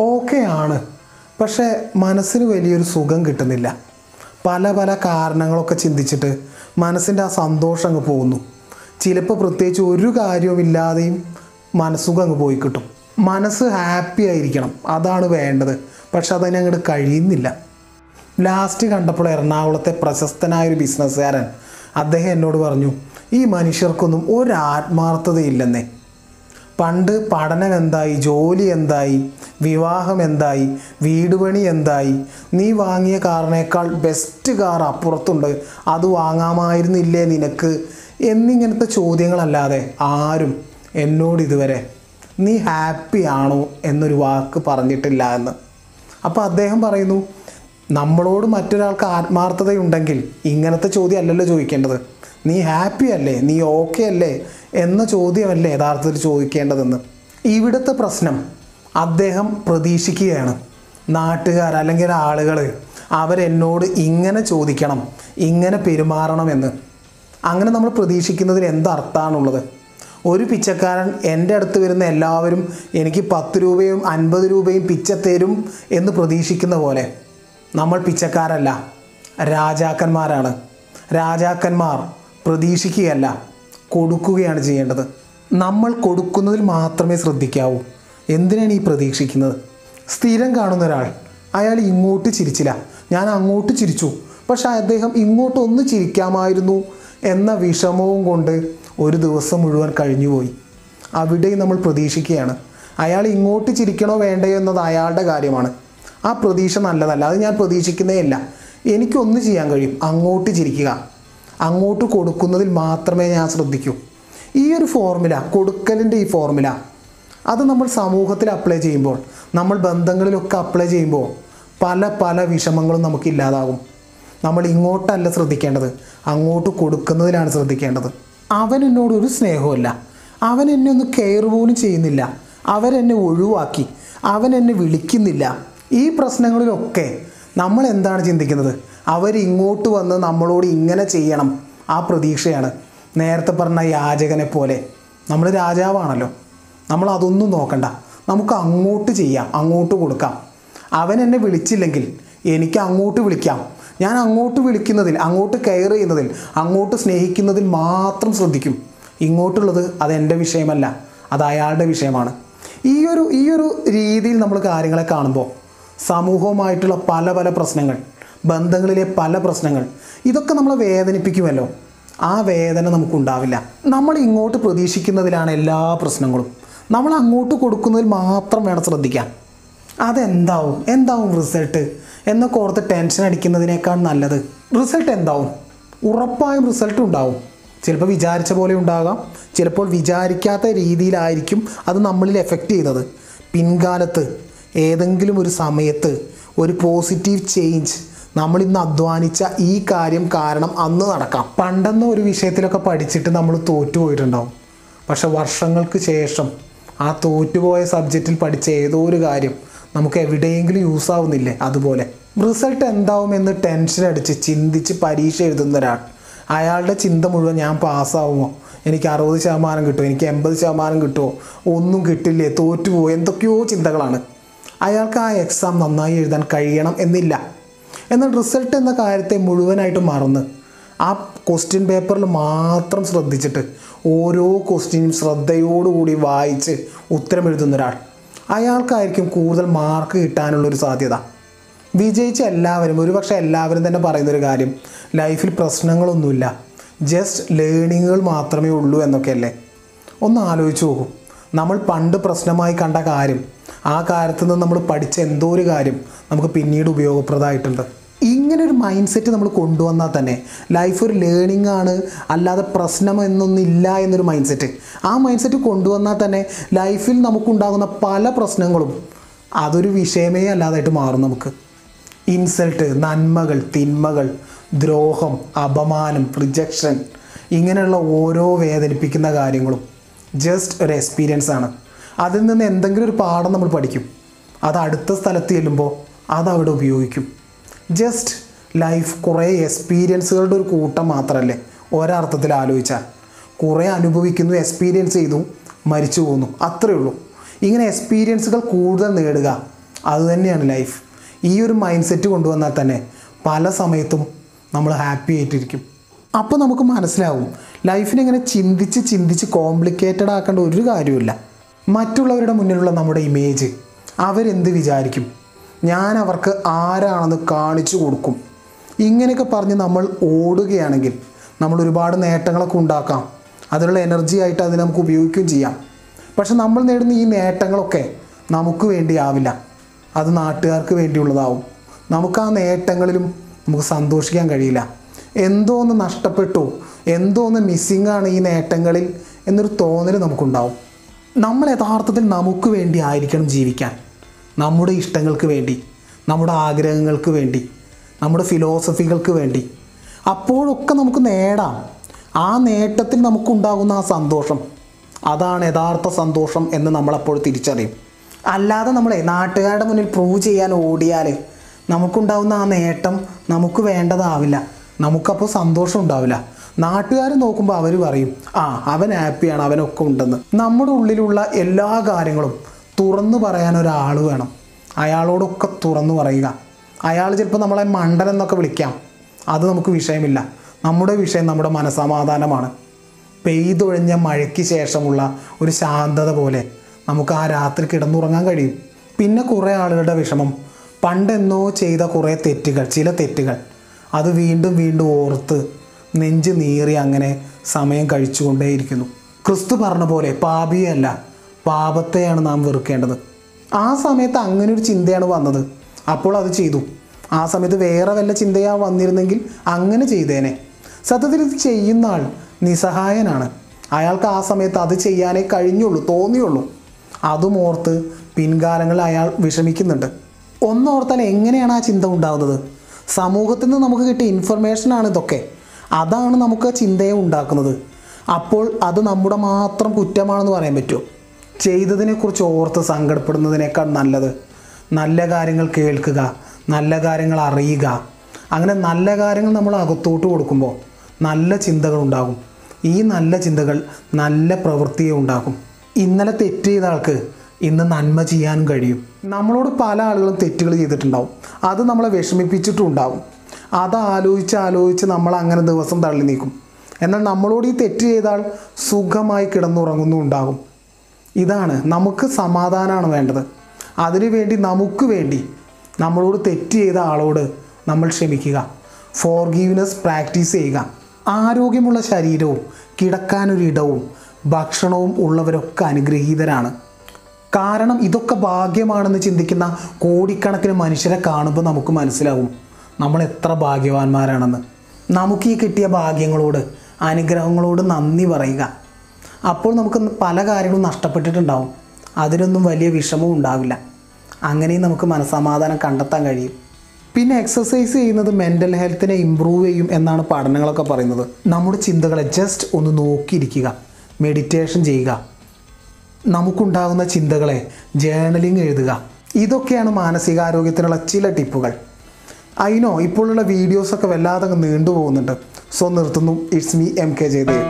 Okay ആണ് പക്ഷേ മനസ്സിന് വലിയൊരു സുഖം കിട്ടുന്നില്ല. പല പല കാരണങ്ങളൊക്കെ ചിന്തിച്ചിട്ട് മനസ്സിന്റെ ആ സന്തോഷം അങ്ങ് പോകുന്നു. ചിലപ്പോൾ പ്രത്യേകിച്ച് ഒരു കാര്യവുമില്ലാതെയും മനസ്സുഖം അങ്ങ് പോയി കിട്ടും. മനസ്സ് ഹാപ്പി ആയിരിക്കണം. അതാണ് വേണ്ടത്. പക്ഷെ അതിനെ അങ്ങോട്ട് കഴിയുന്നില്ല. ലാസ്റ്റ് കണ്ടപ്പോൾ എറണാകുളത്തെ പ്രശസ്തനായൊരു ബിസിനസ്സുകാരൻ അദ്ദേഹം എന്നോട് പറഞ്ഞു ഈ മനുഷ്യർക്കൊന്നും ഒരു ആത്മാർത്ഥതയില്ലെന്നേ പണ്ട് പഠനം എന്തായി ജോലി എന്തായി? വിവാഹം എന്തായി? വീട് പണി എന്തായി? നീ വാങ്ങിയ കാറിനേക്കാൾ ബെസ്റ്റ് കാർ അപ്പുറത്തുണ്ട്. അത് വാങ്ങാമായിരുന്നില്ലേ നിനക്ക്? എന്നിങ്ങനത്തെ ചോദ്യങ്ങളല്ലാതെ ആരും എന്നോട് ഇതുവരെ നീ ഹാപ്പി ആണോ എന്നൊരു വാക്ക് പറഞ്ഞിട്ടില്ല എന്ന്. അപ്പോൾ അദ്ദേഹം പറയുന്നു നമ്മളോട് മറ്റൊരാൾക്ക് ആത്മാർത്ഥതയുണ്ടെങ്കിൽ ഇങ്ങനത്തെ ചോദ്യം അല്ലല്ലോ ചോദിക്കേണ്ടത്. നീ ഹാപ്പി അല്ലേ? നീ ഓക്കെ അല്ലേ? എന്ന ചോദ്യമല്ലേ യഥാർത്ഥത്തിൽ ചോദിക്കേണ്ടതെന്ന്. ഇവിടുത്തെ പ്രശ്നം അദ്ദേഹം പ്രതീക്ഷിക്കുകയാണ്. നാട്ടുകാർ അല്ലെങ്കിൽ ആളുകൾ അവരെന്നോട് ഇങ്ങനെ ചോദിക്കണം ഇങ്ങനെ പെരുമാറണമെന്ന് അങ്ങനെ നമ്മൾ പ്രതീക്ഷിക്കുന്നതിൽ എന്തർത്ഥമാണുള്ളത് ഒരു പിച്ചക്കാരൻ എന്റെ അടുത്ത് വരുന്ന എല്ലാവരും എനിക്ക് പത്ത് രൂപയും അൻപത് രൂപയും പിച്ച തരും എന്ന് പ്രതീക്ഷിക്കുന്ന പോലെ നമ്മൾ പിച്ചക്കാരല്ല രാജാക്കന്മാരാണ്. രാജാക്കന്മാർ പ്രതീക്ഷിക്കുകയല്ല. കൊടുക്കുകയാണ് ചെയ്യേണ്ടത്. നമ്മൾ കൊടുക്കുന്നതിൽ മാത്രമേ ശ്രദ്ധിക്കാവൂ. എന്തിനാണ് ഈ പ്രതീക്ഷിക്കുന്നത്? സ്ഥിരം കാണുന്ന ഒരാൾ അയാൾ ഇങ്ങോട്ട് ചിരിച്ചില്ല. ഞാൻ അങ്ങോട്ട് ചിരിച്ചു. പക്ഷെ അദ്ദേഹം ഇങ്ങോട്ടൊന്ന് ചിരിക്കാമായിരുന്നു എന്ന വിഷമവും കൊണ്ട് ഒരു ദിവസം മുഴുവൻ കഴിഞ്ഞുപോയി. അവിടെയും നമ്മൾ പ്രതീക്ഷിക്കുകയാണ്. അയാൾ ഇങ്ങോട്ട് ചിരിക്കണോ വേണ്ടയോ എന്നത് അയാളുടെ കാര്യമാണ്. ആ പ്രതീക്ഷ നല്ലതല്ല. അത് ഞാൻ പ്രതീക്ഷിക്കുന്നേ ഇല്ല. എനിക്കൊന്ന് ചെയ്യാൻ കഴിയും. അങ്ങോട്ട് ചിരിക്കുക. അങ്ങോട്ട് കൊടുക്കുന്നതിൽ മാത്രമേ ഞാൻ ശ്രദ്ധിക്കൂ. ഈ ഒരു ഫോർമുല കൊടുക്കലിന്റെ ഈ ഫോർമുല അത് നമ്മൾ സമൂഹത്തിൽ അപ്ലൈ ചെയ്യുമ്പോൾ നമ്മൾ ബന്ധങ്ങളിലൊക്കെ അപ്ലൈ ചെയ്യുമ്പോൾ പല പല വിഷമങ്ങളും നമുക്ക് ഇല്ലാതാകും. നമ്മൾ ഇങ്ങോട്ടല്ല ശ്രദ്ധിക്കേണ്ടത്. അങ്ങോട്ട് കൊടുക്കുന്നതിലാണ് ശ്രദ്ധിക്കേണ്ടത്. അവൻ എന്നോട് ഒരു സ്നേഹമില്ല അവൻ എന്നെ ഒന്ന് കെയർ പോലും ചെയ്യുന്നില്ല. അവരെന്നെ ഒഴിവാക്കി. അവൻ എന്നെ വിളിക്കുന്നില്ല. ഈ പ്രശ്നങ്ങളിലൊക്കെ നമ്മൾ എന്താണ് ചിന്തിക്കുന്നത്? അവർ ഇങ്ങോട്ട് വന്ന് നമ്മളോട് ഇങ്ങനെ ചെയ്യണം. ആ പ്രതീക്ഷയാണ്. നേരത്തെ പറഞ്ഞ യാചകനെ പോലെ. നമ്മൾ രാജാവാണല്ലോ. നമ്മൾ അതൊന്നും നോക്കണ്ട. നമുക്ക് അങ്ങോട്ട് ചെയ്യാം. അങ്ങോട്ട് കൊടുക്കാം. അവൻ എന്നെ വിളിച്ചില്ലെങ്കിൽ എനിക്ക് അങ്ങോട്ട് വിളിക്കാം. ഞാൻ അങ്ങോട്ട് വിളിക്കുന്നതിൽ അങ്ങോട്ട് കെയർ ചെയ്യുന്നതിൽ അങ്ങോട്ട് സ്നേഹിക്കുന്നതിൽ മാത്രം ശ്രദ്ധിക്കും. ഇങ്ങോട്ടുള്ളത് അതെന്റെ വിഷയമല്ല. അത് അയാളുടെ വിഷയമാണ്. ഈ ഒരു ഈ ഒരു രീതിയിൽ നമ്മൾ കാര്യങ്ങളെ കാണുമ്പോൾ സമൂഹവുമായിട്ടുള്ള പല പല പ്രശ്നങ്ങൾ ബന്ധങ്ങളിലെ പല പ്രശ്നങ്ങൾ. ഇതൊക്കെ നമ്മളെ വേദനിപ്പിക്കുമല്ലോ. ആ വേദന നമുക്കുണ്ടാവില്ല. നമ്മൾ ഇങ്ങോട്ട് പ്രതീക്ഷിക്കുന്നതിലാണ് എല്ലാ പ്രശ്നങ്ങളും. നമ്മൾ അങ്ങോട്ട് കൊടുക്കുന്നതിൽ മാത്രം വേണം ശ്രദ്ധിക്കാൻ. അതെന്താവും? എന്താവും റിസൾട്ട് എന്നൊക്കെ ഓർത്ത് ടെൻഷൻ അടിക്കുന്നതിനേക്കാൾ നല്ലത്. റിസൾട്ട് എന്താവും? ഉറപ്പായും റിസൾട്ട് ഉണ്ടാവും. ചിലപ്പോൾ വിചാരിച്ച പോലെ ഉണ്ടാകാം. ചിലപ്പോൾ വിചാരിക്കാത്ത രീതിയിലായിരിക്കും അത് നമ്മളിൽ എഫക്റ്റ് ചെയ്യുന്നത് പിൻകാലത്ത് ഏതെങ്കിലും ഒരു സമയത്ത് ഒരു പോസിറ്റീവ് ചേഞ്ച് നമ്മൾ ഇന്ന് അധ്വാനിച്ച ഈ കാര്യം കാരണം അന്ന് നടക്കാം പണ്ടെന്ന ഒരു വിഷയത്തിലൊക്കെ പഠിച്ചിട്ട് നമ്മൾ തോറ്റുപോയിട്ടുണ്ടാവും പക്ഷെ വർഷങ്ങൾക്ക് ശേഷം ആ തോറ്റുപോയ സബ്ജക്റ്റിൽ പഠിച്ച ഏതോ ഒരു കാര്യം നമുക്ക് എവിടെയെങ്കിലും യൂസ് ആവുന്നില്ലേ? അതുപോലെ. റിസൾട്ട് എന്താവും എന്ന് ടെൻഷൻ അടിച്ച് ചിന്തിച്ച് പരീക്ഷ എഴുതുന്ന ഒരാൾ. അയാളുടെ ചിന്ത മുഴുവൻ ഞാൻ പാസ്സാവുമോ എനിക്ക് അറുപത് ശതമാനം കിട്ടുമോ? എനിക്ക് എൺപത് ശതമാനം കിട്ടുമോ? ഒന്നും കിട്ടില്ലേ? തോറ്റുപോകുമോ എന്തൊക്കെയോ ചിന്തകളാണ്. അയാൾക്ക് ആ എക്സാം നന്നായി എഴുതാൻ കഴിയണം എന്നില്ല. എന്നാൽ റിസൾട്ട് എന്ന കാര്യത്തെ മുഴുവനായിട്ട് മറന്ന് ആ ക്വസ്റ്റ്യൻ പേപ്പറിൽ മാത്രം ശ്രദ്ധിച്ചിട്ട് ഓരോ ക്വസ്റ്റ്യനും ശ്രദ്ധയോടുകൂടി വായിച്ച് ഉത്തരം എഴുതുന്ന ഒരാൾ. അയാൾക്കായിരിക്കും കൂടുതൽ മാർക്ക് കിട്ടാനുള്ളൊരു സാധ്യത. വിജയിച്ച എല്ലാവരും ഒരുപക്ഷെ എല്ലാവരും തന്നെ പറയുന്നൊരു കാര്യം ലൈഫിൽ പ്രശ്നങ്ങളൊന്നുമില്ല. ജസ്റ്റ് ലേണിങ്ങുകൾ മാത്രമേ ഉള്ളൂ എന്നൊക്കെയല്ലേ? ഒന്ന് ആലോചിച്ച് നോക്കൂ. നമ്മൾ പണ്ട് പ്രശ്നമായി കണ്ട കാര്യം ആ കാര്യത്തിൽ നിന്ന് നമ്മൾ പഠിച്ച എന്തോ ഒരു കാര്യം നമുക്ക് പിന്നീട് ഉപയോഗപ്രദമായിട്ടുണ്ട്. ഇങ്ങനെ ഒരു മൈൻഡ് സെറ്റ് നമ്മൾ കൊണ്ടുവന്നാൽ തന്നെ ലൈഫ് ഒരു ലേണിംഗ് ആണ് അല്ലാതെ പ്രശ്നം എന്നൊന്നില്ല എന്നൊരു മൈൻഡ് സെറ്റ് ആ മൈൻഡ് സെറ്റ് കൊണ്ടുവന്നാൽ തന്നെ ലൈഫിൽ നമുക്കുണ്ടാകുന്ന പല പ്രശ്നങ്ങളും അതൊരു വിഷയമേ അല്ലാതായിട്ട് മാറും നമുക്ക്. ഇൻസൾട്ട് നന്മകൾ തിന്മകൾ ദ്രോഹം അപമാനം റിജക്ഷൻ ഇങ്ങനെയുള്ള ഓരോ വേദനിപ്പിക്കുന്ന കാര്യങ്ങളും ജസ്റ്റ് ഒരു എക്സ്പീരിയൻസ് ആണ്. അതിൽ നിന്ന് എന്തെങ്കിലും ഒരു പാഠം നമ്മൾ പഠിക്കും. അത് അടുത്ത സ്ഥലത്ത് ചെല്ലുമ്പോൾ അവിടെ ഉപയോഗിക്കും. ജസ്റ്റ് ലൈഫ് കുറേ എക്സ്പീരിയൻസുകളുടെ ഒരു കൂട്ടം മാത്രമല്ലേ ഒരർത്ഥത്തിൽ ആലോചിച്ചാൽ. കുറേ അനുഭവിക്കുന്നു എക്സ്പീരിയൻസ് ചെയ്തു മരിച്ചു പോകുന്നു അത്രയേ ഉള്ളൂ. ഇങ്ങനെ എക്സ്പീരിയൻസുകൾ കൂടുതൽ നേടുക അതുതന്നെയാണ് ലൈഫ് ഈ ഒരു മൈൻഡ് സെറ്റ് കൊണ്ടുവന്നാൽ തന്നെ പല സമയത്തും നമ്മൾ ഹാപ്പി ആയിട്ടിരിക്കും. അപ്പോൾ നമുക്ക് മനസ്സിലാവും ലൈഫിനെ ഇങ്ങനെ ചിന്തിച്ച് ചിന്തിച്ച് കോംപ്ലിക്കേറ്റഡ് ആക്കേണ്ട ഒരു കാര്യമില്ല മറ്റുള്ളവരുടെ മുന്നിലുള്ള നമ്മുടെ ഇമേജ് അവരെന്ത് വിചാരിക്കും? ഞാൻ അവർക്ക് ആരാണെന്ന് കാണിച്ചു കൊടുക്കും. ഇങ്ങനെയൊക്കെ പറഞ്ഞ് നമ്മൾ ഓടുകയാണെങ്കിൽ നമ്മൾ ഒരുപാട് നേട്ടങ്ങളൊക്കെ ഉണ്ടാക്കാം. അതിനുള്ള എനർജി ആയിട്ട് അതിനെ നമുക്ക് ഉപയോഗിക്കുകയും ചെയ്യാം. പക്ഷെ നമ്മൾ നേടുന്ന ഈ നേട്ടങ്ങളൊക്കെ നമുക്ക് വേണ്ടിയാവില്ല. അത് നാട്ടുകാർക്ക് വേണ്ടിയുള്ളതാവും. നമുക്ക് ആ നേട്ടങ്ങളിലും നമുക്ക് സന്തോഷിക്കാൻ കഴിയില്ല. എന്തോ ഒന്ന് നഷ്ടപ്പെട്ടു എന്തോ ഒന്ന് മിസ്സിംഗ് ആണ് ഈ നേട്ടങ്ങളിൽ എന്നൊരു തോന്നൽ നമുക്കുണ്ടാവും. നമ്മൾ യഥാർത്ഥത്തിൽ നമുക്ക് വേണ്ടി ആയിരിക്കണം ജീവിക്കാൻ. നമ്മുടെ ഇഷ്ടങ്ങൾക്ക് വേണ്ടി നമ്മുടെ ആഗ്രഹങ്ങൾക്ക് വേണ്ടി നമ്മുടെ ഫിലോസഫികൾക്ക് വേണ്ടി. അപ്പോഴൊക്കെ നമുക്ക് നേടാം. ആ നേട്ടത്തിൽ നമുക്കുണ്ടാകുന്ന ആ സന്തോഷം. അതാണ് യഥാർത്ഥ സന്തോഷം എന്ന് നമ്മളപ്പോൾ തിരിച്ചറിയും. അല്ലാതെ നമ്മളെ നാട്ടുകാരുടെ മുന്നിൽ പ്രൂവ് ചെയ്യാൻ ഓടിയാൽ നമുക്കുണ്ടാകുന്ന ആ നേട്ടം നമുക്ക് വേണ്ടതാവില്ല. നമുക്കപ്പോൾ സന്തോഷം ഉണ്ടാവില്ല. നാട്ടുകാർ നോക്കുമ്പോൾ അവർ പറയും ആ അവൻ ഹാപ്പിയാണ് അവനൊക്കെ ഉണ്ടെന്ന്. നമ്മുടെ ഉള്ളിലുള്ള എല്ലാ കാര്യങ്ങളും തുറന്നു പറയാൻ ഒരാൾ വേണം. അയാളോടൊക്കെ തുറന്നു പറയുക. അയാൾ ചിലപ്പോൾ നമ്മളെ മണ്ടൻ എന്നൊക്കെ വിളിക്കാം. അത് നമുക്ക് വിഷയമില്ല. നമ്മുടെ വിഷയം നമ്മുടെ മനസമാധാനമാണ് പെയ്തൊഴിഞ്ഞ മഴയ്ക്ക് ശേഷമുള്ള ഒരു ശാന്തത പോലെ നമുക്ക് ആ രാത്രി കിടന്നുറങ്ങാൻ കഴിയും. പിന്നെ കുറേ ആളുകളുടെ വിഷമം. പണ്ടെന്നോ ചെയ്ത കുറേ തെറ്റുകൾ ചില തെറ്റുകൾ. അത് വീണ്ടും വീണ്ടും ഓർത്ത് നെഞ്ച് നീറി അങ്ങനെ സമയം കഴിച്ചുകൊണ്ടേയിരിക്കുന്നു. ക്രിസ്തു പറഞ്ഞ പോലെ പാപിയല്ല പാപത്തെയാണ് നാം വെറുക്കേണ്ടത്. ആ സമയത്ത് അങ്ങനെ ഒരു ചിന്തയാണ് വന്നത്. അപ്പോൾ അത് ചെയ്തു. ആ സമയത്ത് വേറെ വല്ല ചിന്തയാ വന്നിരുന്നെങ്കിൽ അങ്ങനെ ചെയ്തേനെ. സത്യത്തിൽ ഇത് ചെയ്യുന്ന ആൾ നിസ്സഹായനാണ്. അയാൾക്ക് ആ സമയത്ത് അത് ചെയ്യാനേ കഴിഞ്ഞുള്ളൂ തോന്നിയുള്ളൂ. അതും ഓർത്ത് പിൻകാലങ്ങളിൽ അയാൾ വിഷമിക്കുന്നുണ്ട്. ഒന്നോർത്താൽ എങ്ങനെയാണ് ആ ചിന്ത ഉണ്ടാകുന്നത് സമൂഹത്തിൽ നിന്ന് നമുക്ക് കിട്ടിയ ഇൻഫർമേഷനാണ് ഇതൊക്കെ. അതാണ് നമുക്ക് ചിന്തയെ ഉണ്ടാക്കുന്നത്. അപ്പോൾ അത് നമ്മുടെ മാത്രം കുറ്റമാണെന്ന് പറയാൻ പറ്റുമോ? ചെയ്തതിനെക്കുറിച്ച് ഓർത്ത് സങ്കടപ്പെടുന്നതിനേക്കാൾ നല്ലത് നല്ല കാര്യങ്ങൾ കേൾക്കുക നല്ല കാര്യങ്ങൾ അറിയുക. അങ്ങനെ നല്ല കാര്യങ്ങൾ നമ്മൾ അകത്തോട്ട് കൊടുക്കുമ്പോൾ നല്ല ചിന്തകൾ ഉണ്ടാകും. ഈ നല്ല ചിന്തകൾ നല്ല പ്രവൃത്തിയെ ഉണ്ടാക്കും. ഇന്നലെ തെറ്റ് ചെയ്ത ആൾക്ക് ഇന്ന് നന്മ ചെയ്യാനും കഴിയും. നമ്മളോട് പല ആളുകളും തെറ്റുകൾ ചെയ്തിട്ടുണ്ടാവും. അത് നമ്മളെ വിഷമിപ്പിച്ചിട്ടും ഉണ്ടാവും അത് ആലോചിച്ച് ആലോചിച്ച് നമ്മൾ അങ്ങനെ ദിവസം തള്ളി നീക്കും. എന്നാൽ നമ്മളോട് ഈ തെറ്റ് ചെയ്താൽ സുഖമായി കിടന്നുറങ്ങുന്നുണ്ടാകും. ഇതാണ് നമുക്ക് സമാധാനമാണ് വേണ്ടത്. അതിനു വേണ്ടി നമുക്ക് വേണ്ടി നമ്മളോട് തെറ്റ് ചെയ്ത ആളോട് നമ്മൾ ക്ഷമിക്കുക. ഫോർഗീവ്നെസ് പ്രാക്ടീസ് ചെയ്യുക. ആരോഗ്യമുള്ള ശരീരവും കിടക്കാനൊരിടവും ഭക്ഷണവും ഉള്ളവരൊക്കെ അനുഗ്രഹീതരാണ്. കാരണം ഇതൊക്കെ ഭാഗ്യമാണെന്ന് ചിന്തിക്കുന്ന കോടിക്കണക്കിന് മനുഷ്യരെ കാണുമ്പോൾ നമുക്ക് മനസ്സിലാവും നമ്മൾ എത്ര ഭാഗ്യവാന്മാരാണെന്ന്. നമുക്ക് ഈ കിട്ടിയ ഭാഗ്യങ്ങളോട് അനുഗ്രഹങ്ങളോട് നന്ദി പറയുക. അപ്പോൾ നമുക്ക് പല കാര്യങ്ങളും നഷ്ടപ്പെട്ടിട്ടുണ്ടാവും. അതിനൊന്നും വലിയ വിഷമവും ഉണ്ടാവില്ല. അങ്ങനെയും നമുക്ക് മനസ്സമാധാനം കണ്ടെത്താൻ കഴിയും. പിന്നെ എക്സസൈസ് ചെയ്യുന്നത് മെന്റൽ ഹെൽത്തിനെ ഇമ്പ്രൂവ് ചെയ്യും എന്നാണ് പഠനങ്ങളൊക്കെ പറയുന്നത്. നമ്മുടെ ചിന്തകളെ ജസ്റ്റ് ഒന്ന് നോക്കിയിരിക്കുക. മെഡിറ്റേഷൻ ചെയ്യുക. നമുക്കുണ്ടാകുന്ന ചിന്തകളെ ജേണലിംഗ് എഴുതുക. ഇതൊക്കെയാണ് മാനസികാരോഗ്യത്തിനുള്ള ചില ടിപ്പുകൾ. അതിനോ ഇപ്പോഴുള്ള വീഡിയോസൊക്കെ വല്ലാതെ നീണ്ടു നീണ്ടുപോകുന്നുണ്ട്. സോ നിർത്തുന്നു. It's me M K Jayadev